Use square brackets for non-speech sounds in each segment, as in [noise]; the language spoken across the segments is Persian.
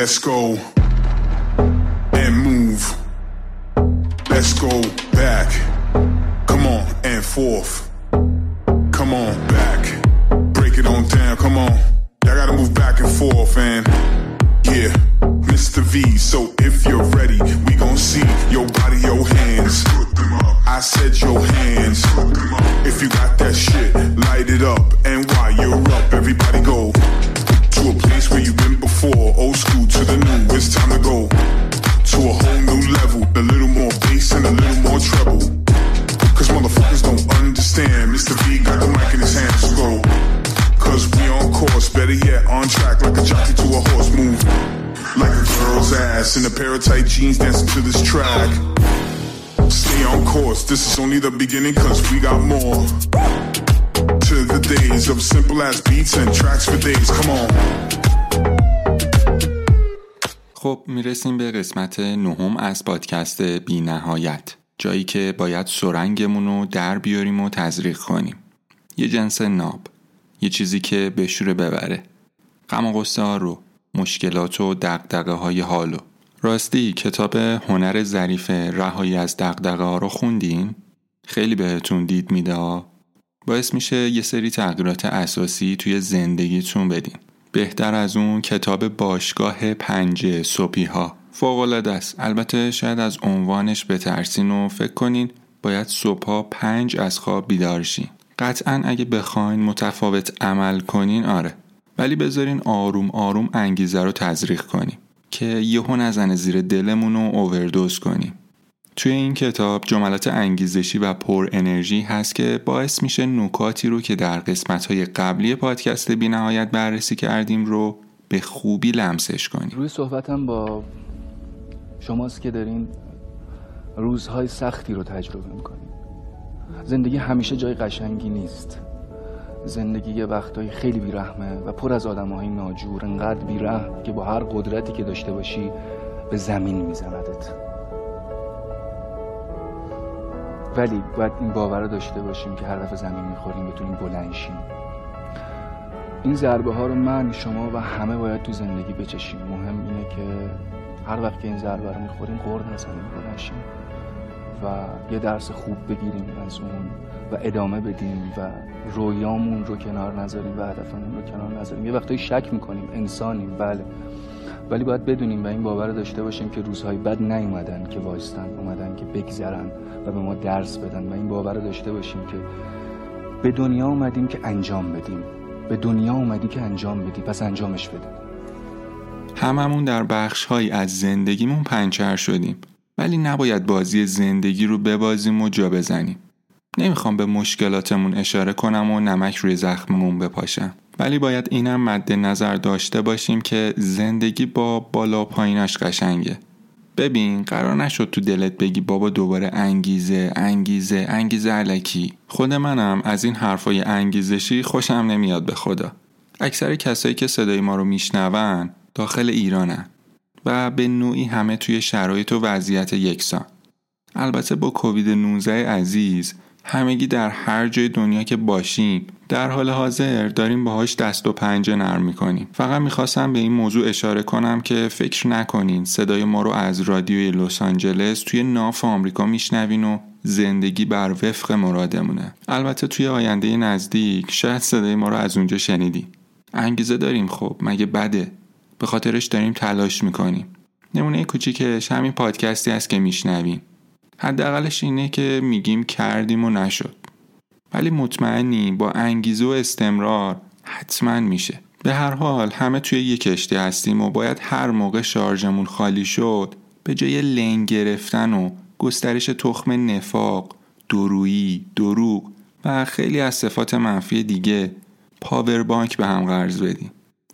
Let's go and move. Let's go back. Come on and forth. Come on back. Break it on down. Come on. Y'all gotta move back and forth and yeah. Mr. V, so if you're ready, we gon' see your body, your hands. Put them up. I said your hands. Put them up. If you got that shit, light it up. And while you're up, everybody go to a place where you've been before. Old school to the new, it's time to go to a whole new level. A little more bass and a little more treble. Cause motherfuckers don't understand. Mr. V got the mic in his hands, go. Cause we on course, better yet, on track like a jockey to a horse move. Like a girl's ass in a pair of tight jeans dancing to this track. Stay on course, this is only the beginning cause we got more. The days of simple ass beats and tracks for days, come on. خب می‌رسیم به قسمت نهم از پادکست بی نهایت جایی که باید سرنگمون رو در بیاریم و تزریق کنیم. یه جنس ناب. یه چیزی که بشوره ببره. غم و ها رو مشکلات و دقدقه های حالو راستی کتاب هنر ظریف رهایی از دقدقه ها رو خوندین؟ خیلی بهتون دید میده باعث میشه یه سری تغییرات اساسی توی زندگیتون بدین. بهتر از اون کتاب باشگاه پنج صبحی ها فوقالعاده است. البته شاید از عنوانش بترسین و فکر کنین باید صبحها پنج از خواب بیدار شین. قطعا اگه بخواین متفاوت عمل کنین آره. ولی بذارین آروم آروم انگیزه رو تزریق کنیم که یهو نزنه زیر دلمون رو اووردوز کنیم. توی این کتاب جملات انگیزشی و پر انرژی هست که باعث میشه نکاتی رو که در قسمت های قبلی پادکست بی نهایت بررسی کردیم رو به خوبی لمسش کنیم. روی صحبتم با شماست که دارین روزهای سختی رو تجربه می‌کنین. زندگی همیشه جای قشنگی نیست. زندگی یه وقتایی خیلی بیرحمه و پر از آدم های ناجور انقدر بیرحم که با هر قدرتی که داشته باشی به زمین میزندت. ولی باید این باور داشته باشیم که هر دفعه زمین می‌خوریم بتونیم بلند شیم. این ضربه ها رو من شما و همه باید تو زندگی بچشیم. مهم اینه که هر وقت که این ضربه رو می‌خوریم قرد نزنیم بلند شیم و یه درس خوب بگیریم از اون و ادامه بدیم و رویامون رو کنار نذاریم و هدفمون رو کنار نذاریم. یه وقتایی شک می‌کنیم. انسانیم. بله. ولی باید بدونیم و این باور داشته باشیم که روزهای بد نیومدن که وایستن اومدن که بگذرن و به ما درس بدن. و این باور داشته باشیم که به دنیا اومدیم که انجام بدیم. به دنیا اومدی که انجام بدی پس انجامش بده. هممون در بخش های از زندگیمون پنچر شدیم. ولی نباید بازی زندگی رو ببازیم و جا بزنیم. نمی‌خوام به مشکلاتمون اشاره کنم و نمک روی زخممون بپاشم. ولی باید اینم مد نظر داشته باشیم که زندگی با بالا پایینش قشنگه. ببین قرار نشد تو دلت بگی بابا دوباره انگیزه انگیزه انگیزه علکی. خود منم از این حرفای انگیزشی خوشم نمیاد به خدا. اکثر کسایی که صدای ما رو میشنون داخل ایرانن و به نوعی همه توی شرایط و وضعیت یکسان. البته با کووید 19 عزیز همگی در هر جای دنیا که باشیم در حال حاضر داریم باهاش دست و پنجه نرم می‌کنیم. فقط می‌خواستم به این موضوع اشاره کنم که فکر نکنین صدای ما رو از رادیوی لس آنجلس توی ناف آمریکا میشنوین و زندگی بر وفق مرادمونه. البته توی آینده نزدیک شاید صدای ما رو از اونجا شنیدین. انگیزه داریم خب مگه بده؟ به خاطرش داریم تلاش می‌کنیم. نمونه کوچیکش همین پادکستی است که میشنویم حداقلش اینه که میگیم کردیم و نشد. ولی مطمئنی با انگیزه و استمرار حتما میشه. به هر حال همه توی یک کشتی هستیم و باید هر موقع شارژمون خالی شد به جای لنگ گرفتن و گسترش تخم نفاق درویی دروغ و خیلی از صفات منفی دیگه پاور بانک به هم قرض بدیم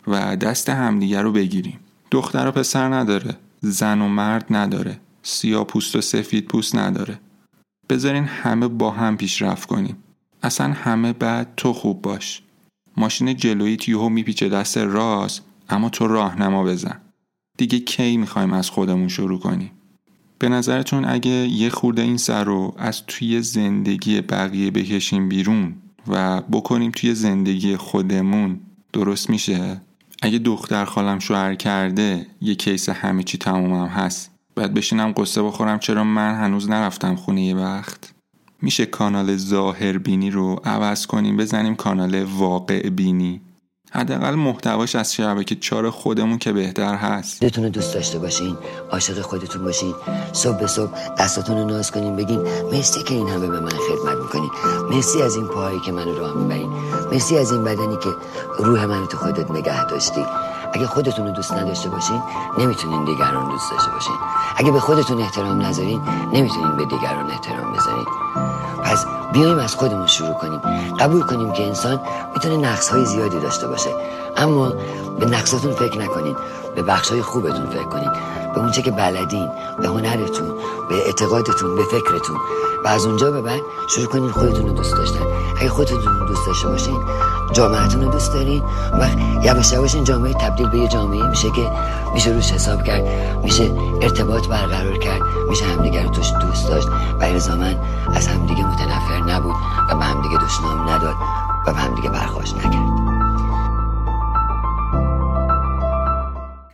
و دست همدیگه رو بگیریم. دختر و پسر نداره زن و مرد نداره. سیاه پوست و سفید پوست نداره. بذارین همه با هم پیشرفت کنیم. اصلا همه بعد تو خوب باش. ماشین جلویت یهو میپیچه دست راست اما تو راهنما بزن. دیگه کی می‌خوایم از خودمون شروع کنیم؟ به نظرتون اگه یه خورده این سر رو از توی زندگی بقیه بکشیم بیرون و بکنیم توی زندگی خودمون درست میشه؟ اگه دختر خالم شوهر کرده یه کیس همه چی تمومم هست. باید بشینم قصه بخورم چرا من هنوز نرفتم خونه یه وقت؟ میشه کانال ظاهر بینی رو عوض کنیم؟ بزنیم کانال واقع بینی. حداقل محتواش از شبکه چار خودمون که بهتر هست. خودتون دوست داشته باشین عاشق خودتون باشین. صبح به صبح دستاتون رو ناز کنین بگین مرسی که این همه به من خدمت می‌کنین. مرسی از این پاهایی که منو راه می‌برین. مرسی از این بدنی که روح منو تو خودت نگه داشتی. اگه خودتون رو دوست نداشته باشین نمی‌تونین دیگران دوست داشته باشین. اگه به خودتون احترام نذارین نمی‌تونین به دیگران احترام بذارین. پس بیایم از خودمون شروع کنیم. قبول کنیم که انسان می‌تونه نقص های زیادی داشته باشه. اما به نقصتون فکر نکنین. به بخش های خوبتون فکر کنین. به اونچه که بلدین به هنرتون به اعتقادتون به فکرتون. و از اونجا به بعد شروع کنین خودتون رو دوست داشتن. اگه خودتون رو دوست داشته باشین. جامعتون رو دوست دارین. و یواش یواش این جامعه تبدیل به یه جامعه میشه که میشه روش حساب کرد میشه ارتباط برقرار کرد میشه همدیگه رو توش دوست داشت. و الزاما از همدیگه متنفر نبود و به همدیگه دشنام نداد و به همدیگه برخواش نکرد.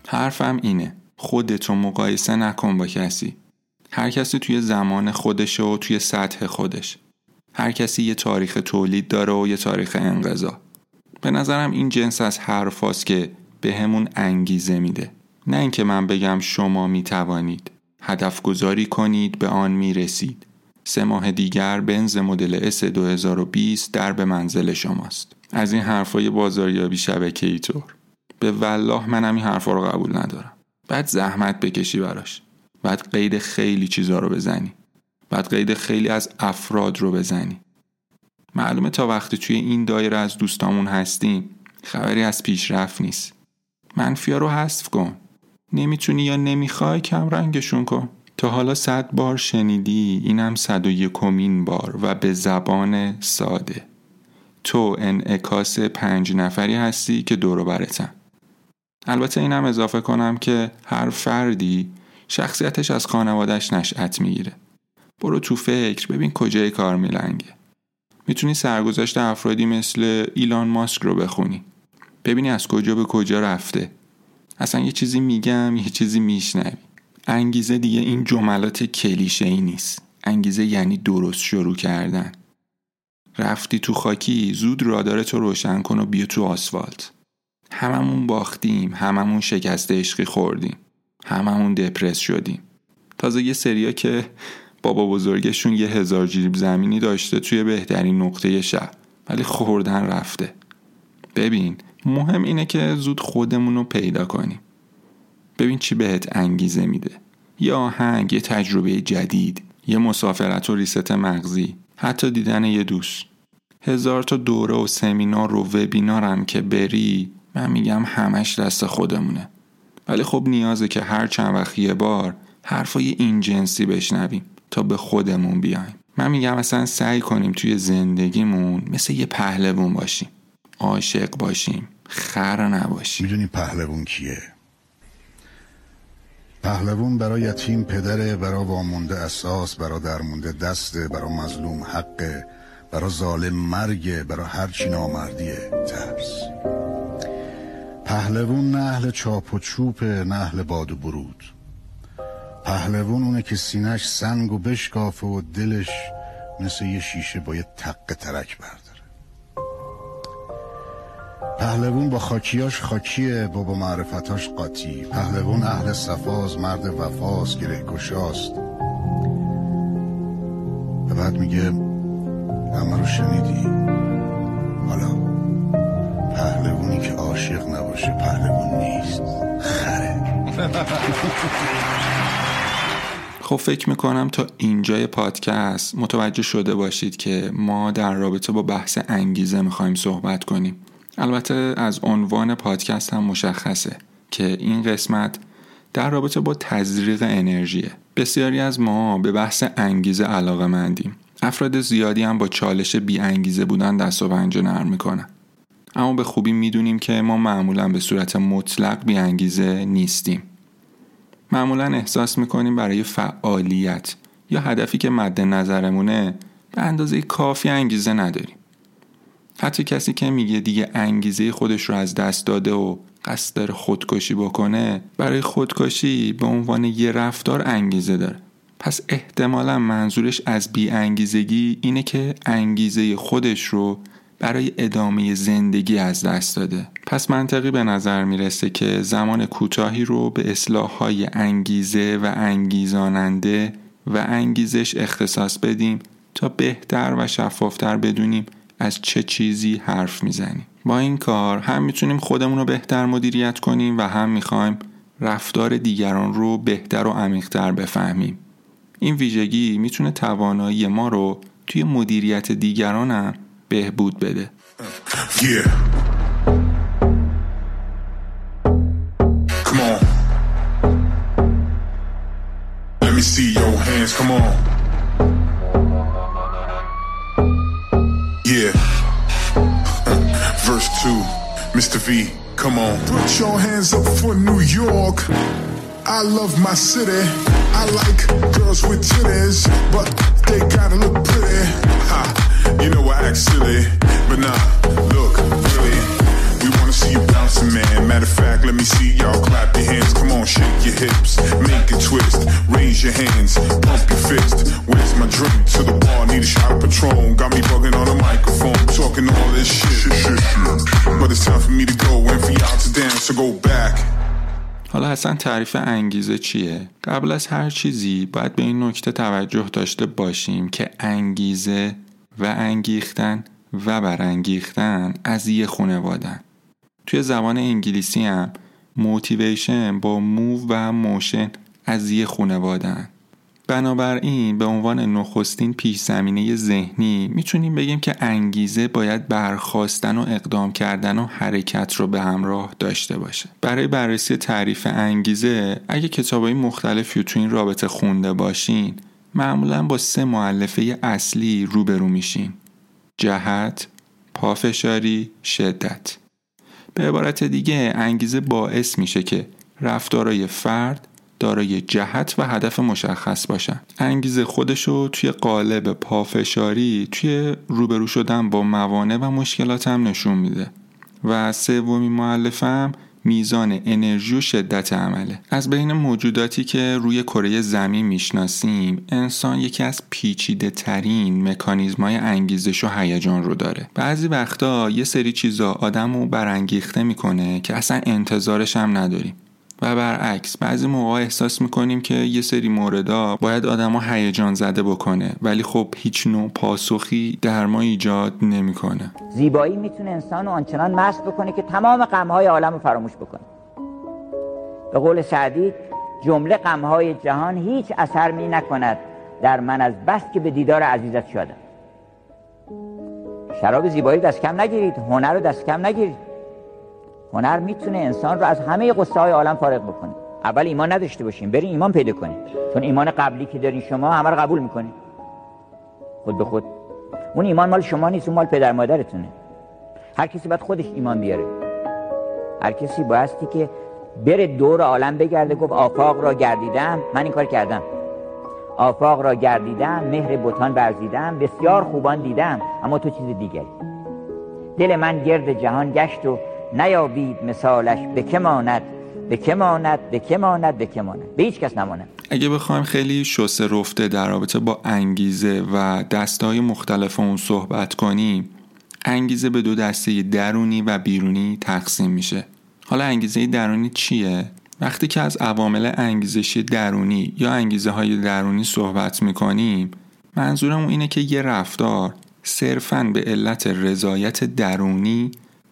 حرفم اینه. خودتو مقایسه نکن با کسی. هر کسی توی زمان خودشه و توی سطح خودش. هر کسی یه تاریخ تولید داره و یه تاریخ انقضا. به نظرم این جنس از حرفاست که به همون انگیزه میده. نه اینکه من بگم شما می‌توانید. هدف گذاری کنید به آن می‌رسید. سه ماه دیگر بنز مدل S 2020 در به منزل شماست. از این حرفای بازاریابی شبکه ای طور به والله منم این حرفا رو قبول ندارم. بعد زحمت بکشی براش. بعد قید خیلی چیزا رو بزنی. بعد قید خیلی از افراد رو بزنی. معلومه تا وقتی توی این دایره از دوستامون هستیم خبری از پیشرفت نیست. منفیا رو حذف کن. نمی‌تونی یا نمی‌خوای کم رنگشون کن. تا حالا صد بار شنیدی اینم صد و یکمین بار و به زبان ساده. تو انعکاس پنج نفری هستی که دورو برتن. البته اینم اضافه کنم که هر فردی شخصیتش از خانوادهش نشأت می‌گیره. برو تو فکر ببین کجای کار میلنگه. می‌تونی سرگذشت افرادی مثل ایلان ماسک رو بخونی. ببینی از کجا به کجا رفته. اصلا یه چیزی میگم یه چیزی میشنوی. انگیزه دیگه این جملات کلیشه ای نیست. انگیزه یعنی درست شروع کردن. رفتی تو خاکی زود رادارتو روشن کن و بیا تو آسفالت. هممون باختیم هممون شکست عشقی خوردیم. هممون دپرس شدیم. تازه یه سریا که بابا بزرگشون یه هزار جیب زمینی داشته توی بهترین نقطه شهر ولی خوردن رفته. ببین مهم اینه که زود خودمون رو پیدا کنیم. ببین چی بهت انگیزه میده. یه آهنگ یه تجربه جدید یه مسافرت و ریست مغزی حتی دیدن یه دوست. هزار تا دوره و سمینار و وبینارم که بری من میگم همش دست خودمونه. ولی خب نیازه که هر چند وقت یه بار حرفای این جنسی بشنویم. تا به خودمون بیایم. من میگم اصلا سعی کنیم توی زندگیمون مثل یه پهلوون باشیم. عاشق باشیم. خر نباشیم. می‌دونی پهلوون کیه؟ پهلوون برای یتیم پدره برا وامونده اساس برا درمونده دسته برا مظلوم حقه برا ظالم مرگه برا هرچی نامردیه ترس. پهلوون نه اهل چاپ و چوپ نه اهل باد و برود. پهلوون اونه که سینش سنگ و بشکافه و دلش مثل یه شیشه با یه تق ترک برداره. پهلوون با خاکیاش خاکیه با با معرفتاش قاطی. پهلوون اهل صفاز مرد وفاز گره گشاست و بعد میگه همه رو شنیدی؟ حالا پهلوونی که عاشق نباشه پهلوون نیست. خره. [laughs] خب فکر می‌کنم تا اینجای پادکست متوجه شده باشید که ما در رابطه با بحث انگیزه می‌خوایم صحبت کنیم. البته از عنوان پادکست هم مشخصه که این قسمت در رابطه با تزریق انرژیه. بسیاری از ما به بحث انگیزه علاقه مندیم افراد زیادی هم با چالش بی انگیزه بودن دست و پنجه نرم می‌کنن. اما به خوبی می‌دونیم که ما معمولا به صورت مطلق بی انگیزه نیستیم. معمولا احساس می‌کنیم برای فعالیت یا هدفی که مد نظرمونه به اندازه کافی انگیزه نداریم. حتی کسی که میگه دیگه انگیزه خودش رو از دست داده و قصد داره خودکشی بکنه برای خودکشی به عنوان یه رفتار انگیزه داره. پس احتمالا منظورش از بی انگیزگی اینه که انگیزه خودش رو برای ادامه زندگی از دست داده. پس منطقی به نظر می‌رسه که زمان کوتاهی رو به اصلاح های انگیزه و انگیزاننده و انگیزش اختصاص بدیم تا بهتر و شفافتر بدونیم از چه چیزی حرف می‌زنیم. با این کار هم می‌تونیم خودمون رو بهتر مدیریت کنیم و هم می‌خوایم رفتار دیگران رو بهتر و عمیقتر بفهمیم. این ویژگی می‌تونه توانایی ما رو توی مدیریت دیگران هم بهبود بده. Yeah. Hands. Come on. Yeah. [laughs] Verse 2. Mr. V. Come on. Put your hands up for New York. I love my city. I like girls with titties, but they gotta look pretty. Ha. You know I act silly, but nah. Wanna see you bouncing, man. Matter of fact, let me see y'all clap your hands. Come on, shake your hips, make a twist. Raise your hands, pump your fist. Where's my drink? To the bar, need a shot of Patron. Got me bugging on the microphone, talking all this shit. But it's time for me to go and for y'all to dance, so go back. حالا اصلا تعریف انگیزه چیه؟ قبل از هر چیزی باید به این نکته توجه داشته باشیم که انگیزه و انگیختن و برانگیختن از یه خونوادن توی زبان انگلیسی هم motivation با move و motion از یه خونوادن بنابراین به عنوان نخستین پیش زمینه ذهنی می‌تونیم بگیم که انگیزه باید برخواستن و اقدام کردن و حرکت رو به همراه داشته باشه. برای بررسی تعریف انگیزه اگه کتابای مختلفی تو این رابطه خونده باشین معمولا با سه معلفه اصلی روبرو میشین جهت، پافشاری، شدت. به عبارت دیگه انگیزه باعث میشه که رفتارای فرد دارای جهت و هدف مشخص باشن. انگیزه خودشو توی قالب پافشاری توی روبرو شدن با موانع و مشکلات هم نشون میده. و سومی معلفم میزان انرژی و شدت عمله. از بین موجوداتی که روی کره زمین می‌شناسیم انسان یکی از پیچیده ترین مکانیزم های انگیزش و هیجان رو داره. بعضی وقتا یه سری چیزا آدم رو برانگیخته می‌کنه که اصلا انتظارش هم نداریم. و برعکس بعضی موقع احساس می‌کنیم که یه سری موردا باید آدما هیجان زده بکنه ولی خب هیچ نوع پاسخی در ما ایجاد نمی‌کنه. زیبایی می‌تونه انسان رو آنچنان مست بکنه که تمام غمهای عالم رو فراموش بکنه. به قول سعدی جمله غمهای جهان هیچ اثر می نکند در من از بس که به دیدار عزیزت شدم شراب زیبایی دست کم نگیرید هنر رو دست کم نگیرید. هنر می‌تونه انسان رو از همه قصه های عالم فارغ بکنه. اول ایمان نداشته باشیم بریم ایمان پیدا کنیم. چون ایمان قبلی که دارین شما همه رو قبول می‌کنید خود به خود. اون ایمان مال شما نیست اون مال پدر مادرتونه. هر کسی باید خودش ایمان بیاره. هر کسی بایستی که بره دور عالم بگرده گفت آفاق را گردیدم من این کار کردم. آفاق را گردیدم مهر بتان برزیدم بسیار خوبان دیدم اما تو چیز دیگری. دل من گرد جهان گشت و نیابید مثالش به که ماند به که ماند به که ماند به که ماند. به هیچ کس نماند. اگه بخوایم خیلی شسته رفته در رابطه با انگیزه و دستای مختلف اون صحبت کنیم انگیزه به دو دسته درونی و بیرونی تقسیم میشه. حالا انگیزه درونی چیه؟ وقتی که از عوامل انگیزشی درونی یا انگیزه های درونی صحبت می‌کنیم منظورم اینه که یه رفتار صرفاً به علت رضایت درونی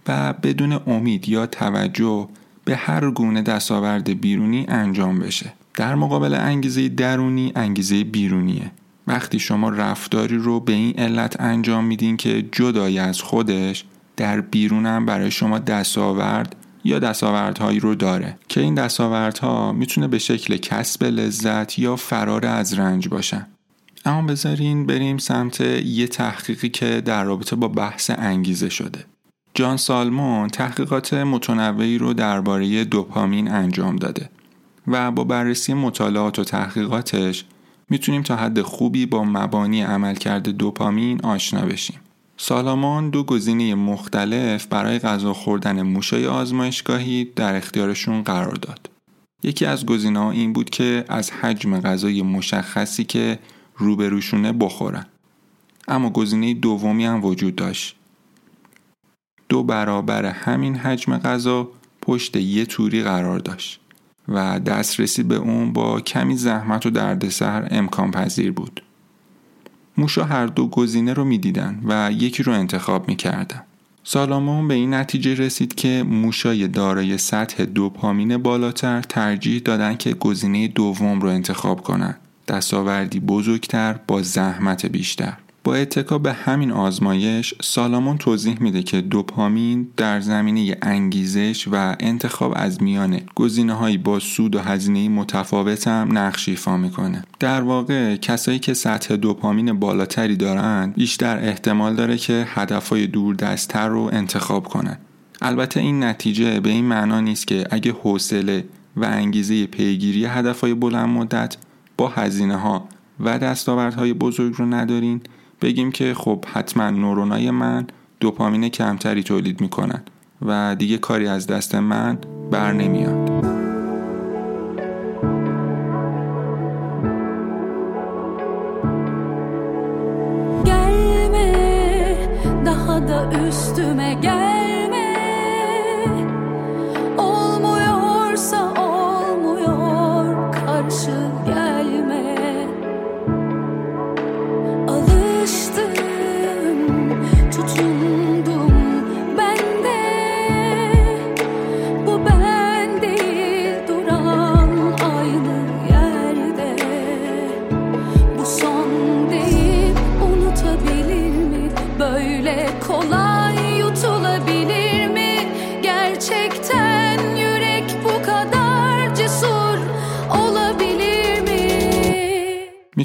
و بدون امید یا توجه به هر گونه دستاورد بیرونی انجام بشه. در مقابل انگیزه درونی انگیزه بیرونیه. وقتی شما رفتاری رو به این علت انجام میدین که جدای از خودش در بیرونم برای شما دستاورد یا دستاوردهایی رو داره. که این دستاوردها می‌تونه به شکل کسب لذت یا فرار از رنج باشن. اما بذارین بریم سمت یه تحقیقی که در رابطه با بحث انگیزه شده. جان سالمون تحقیقات متنوعی رو درباره دوپامین انجام داده و با بررسی مطالعات و تحقیقاتش می‌تونیم تا حد خوبی با مبانی عملکرد دوپامین آشنا بشیم. سالامان دو گزینه مختلف برای غذا خوردن موشای آزمایشگاهی در اختیارشون قرار داد. یکی از گزینه این بود که از حجم غذای مشخصی که روبروشونه بخورن. اما گزینه دومی هم وجود داشت. دو برابر همین حجم غذا پشت یه توری قرار داشت و دسترسی به اون با کمی زحمت و دردسر امکان پذیر بود. موشا هر دو گزینه رو می‌دیدن و یکی رو انتخاب می‌کردن. سالامون به این نتیجه رسید که موشای دارای سطح دوپامین بالاتر ترجیح دادن که گزینه دوم رو انتخاب کنند. دستاوردی بزرگتر با زحمت بیشتر. با اتکا به همین آزمایش سالامون توضیح میده که دوپامین در زمینه انگیزش و انتخاب از میان گزینه هایی با سود و هزینه متفاوت هم نقش ایفا می‌کنه. در واقع کسایی که سطح دوپامین بالاتری دارن بیشتر احتمال داره که هدفهای دوردستتر رو انتخاب کنن. البته این نتیجه به این معنا نیست که اگه حوصله و انگیزه پیگیری هدفهای بلند مدت با هزینه ها و دستاوردهای بزرگ رو ندارین بگیم که خب حتما نورونای من دوپامین کمتری تولید می‌کنن و دیگه کاری از دست من بر نمیاد.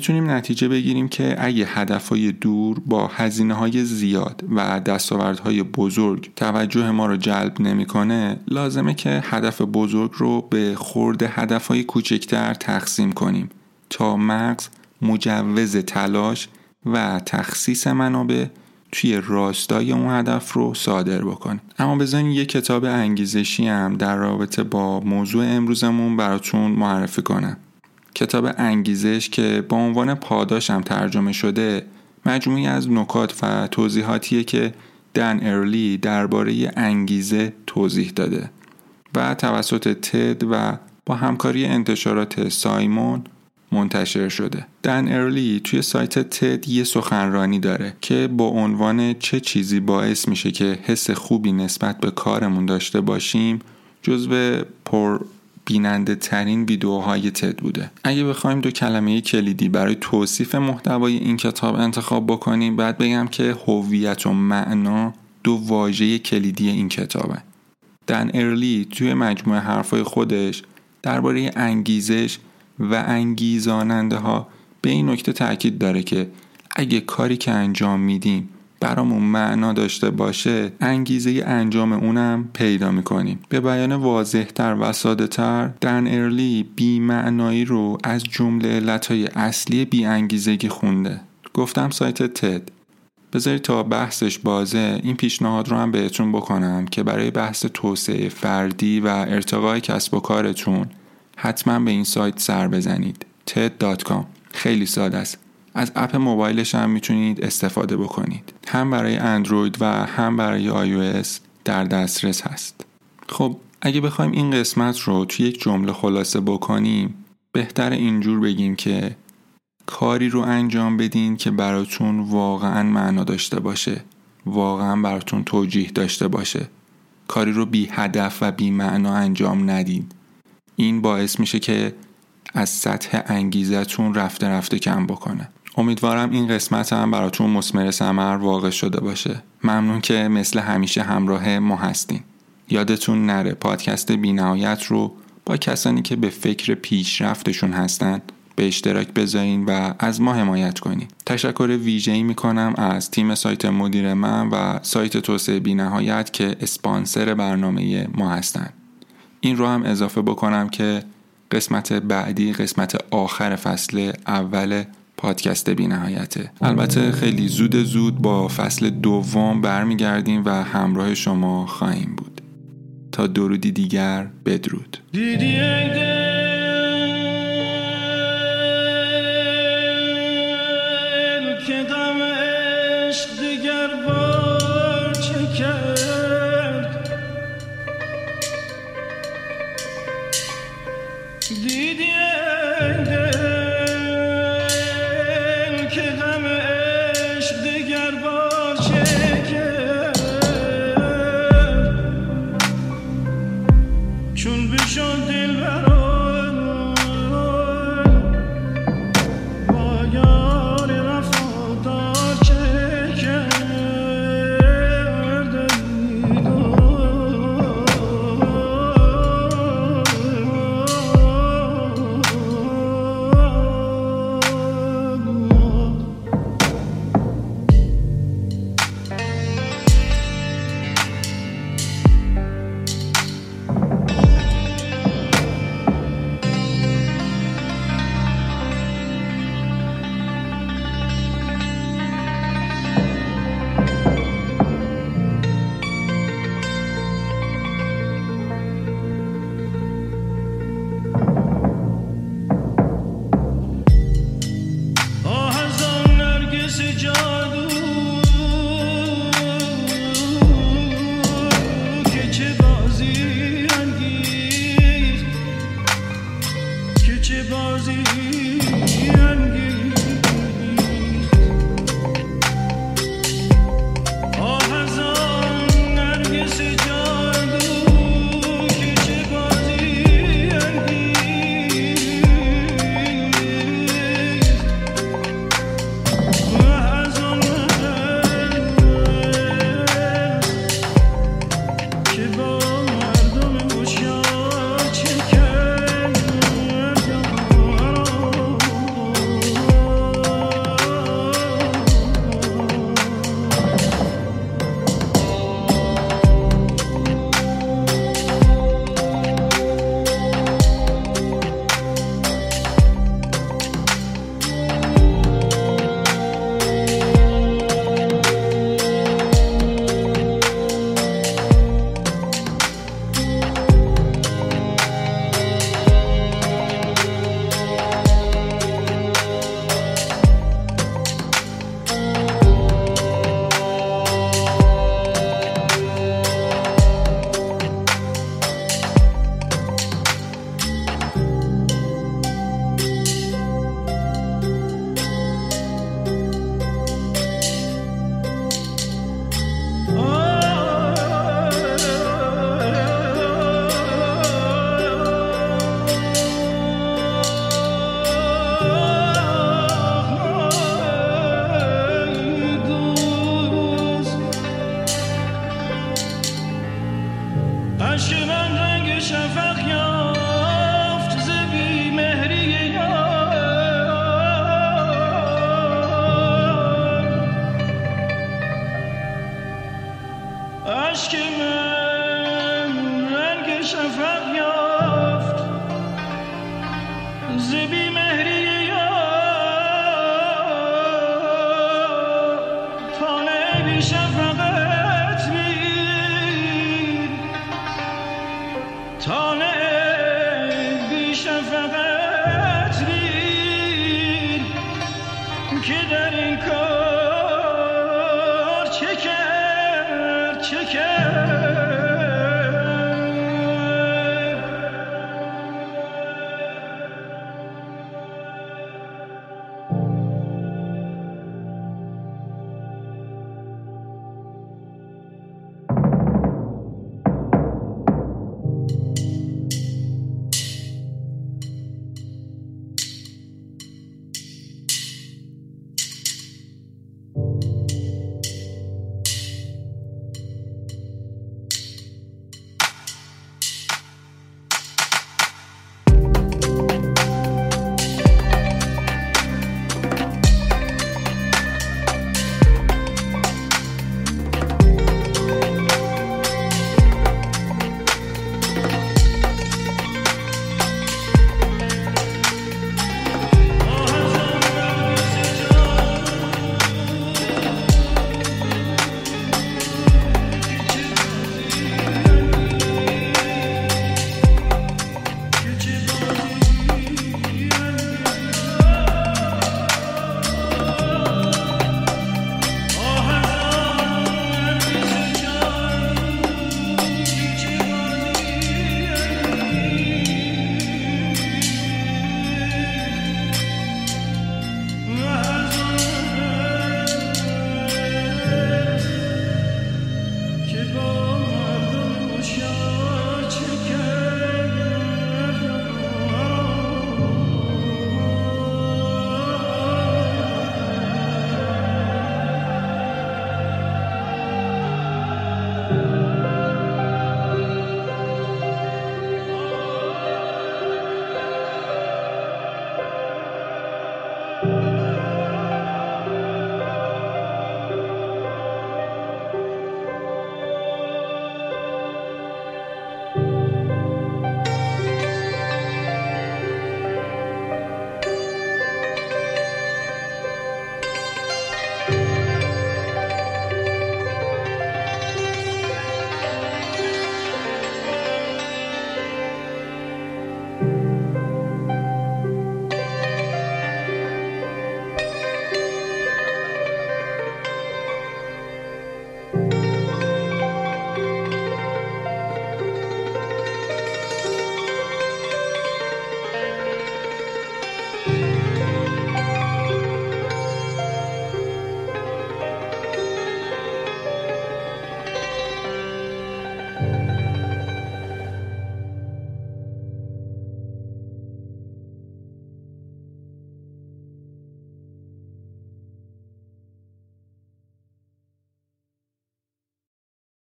می‌تونیم نتیجه بگیریم که اگه هدفهای دور با هزینه های زیاد و دستاوردهای بزرگ توجه ما رو جلب نمی‌کنه لازمه که هدف بزرگ رو به خورد هدفهای کوچکتر تقسیم کنیم. تا مغز مجوز تلاش و تخصیص منابع توی راستای اون هدف رو صادر بکنه. اما بزنین یه کتاب انگیزشی هم در رابطه با موضوع امروزمون براتون معرفی کنم. کتاب انگیزش که با عنوان پاداش هم ترجمه شده مجموعی از نکات و توضیحاتیه که دن ارلی درباره انگیزه توضیح داده. و توسط تد و با همکاری انتشارات سایمون منتشر شده. دن ارلی توی سایت تد یه سخنرانی داره که با عنوان چه چیزی باعث میشه که حس خوبی نسبت به کارمون داشته باشیم جزو پر بیننده ترین ویدیوهای تد بوده. اگه بخوایم دو کلمه کلیدی برای توصیف محتوای این کتاب انتخاب بکنیم بعد بگم که هویت و معنا دو واژه کلیدی این کتابه. دن ارلی توی مجموعه حرفای خودش درباره انگیزش و انگیزاننده ها به این نکته تاکید داره که اگه کاری که انجام میدیم برامون معنا داشته باشه انگیزه انجام اونم پیدا می‌کنیم. به بیان واضحتر و ساده تر دن ارلی بی معنایی رو از جمله علتهای اصلی بی انگیزگی خونده. گفتم سایت تد. بذارید تا بحثش بازه این پیشنهاد رو هم بهتون بکنم که برای بحث توسعه فردی و ارتقای کسب و کارتون حتما به این سایت سر بزنید. TED.com خیلی ساده است. از اپ موبایلش هم می‌تونید استفاده بکنید. هم برای اندروید و هم برای iOS در دسترس هست. خب اگه بخوایم این قسمت رو توی یک جمله خلاصه بکنیم بهتر اینجور بگیم که کاری رو انجام بدین که براتون واقعا معنا داشته باشه. واقعا براتون توجیه داشته باشه. کاری رو بی هدف و بی معنا انجام ندین. این باعث میشه که از سطح انگیزتون رفته رفته کم بکنه. امیدوارم این قسمت هم براتون مسمر سمر واقع شده باشه. ممنون که مثل همیشه همراه ما هستین. یادتون نره پادکست بینهایت رو با کسانی که به فکر پیشرفتشون هستن به اشتراک بذارین و از ما حمایت کنین. تشکر ویژه‌ای می‌کنم از تیم سایت مدیر من و سایت توسعه بینهایت که اسپانسر برنامه ما هستن. این رو هم اضافه بکنم که قسمت بعدی قسمت آخر فصل اول پادکست بی نهایته البته خیلی زود زود با فصل دوم برمیگردیم و همراه شما خواهیم بود. تا درودی دیگر بدرود. دیدی بی شفقت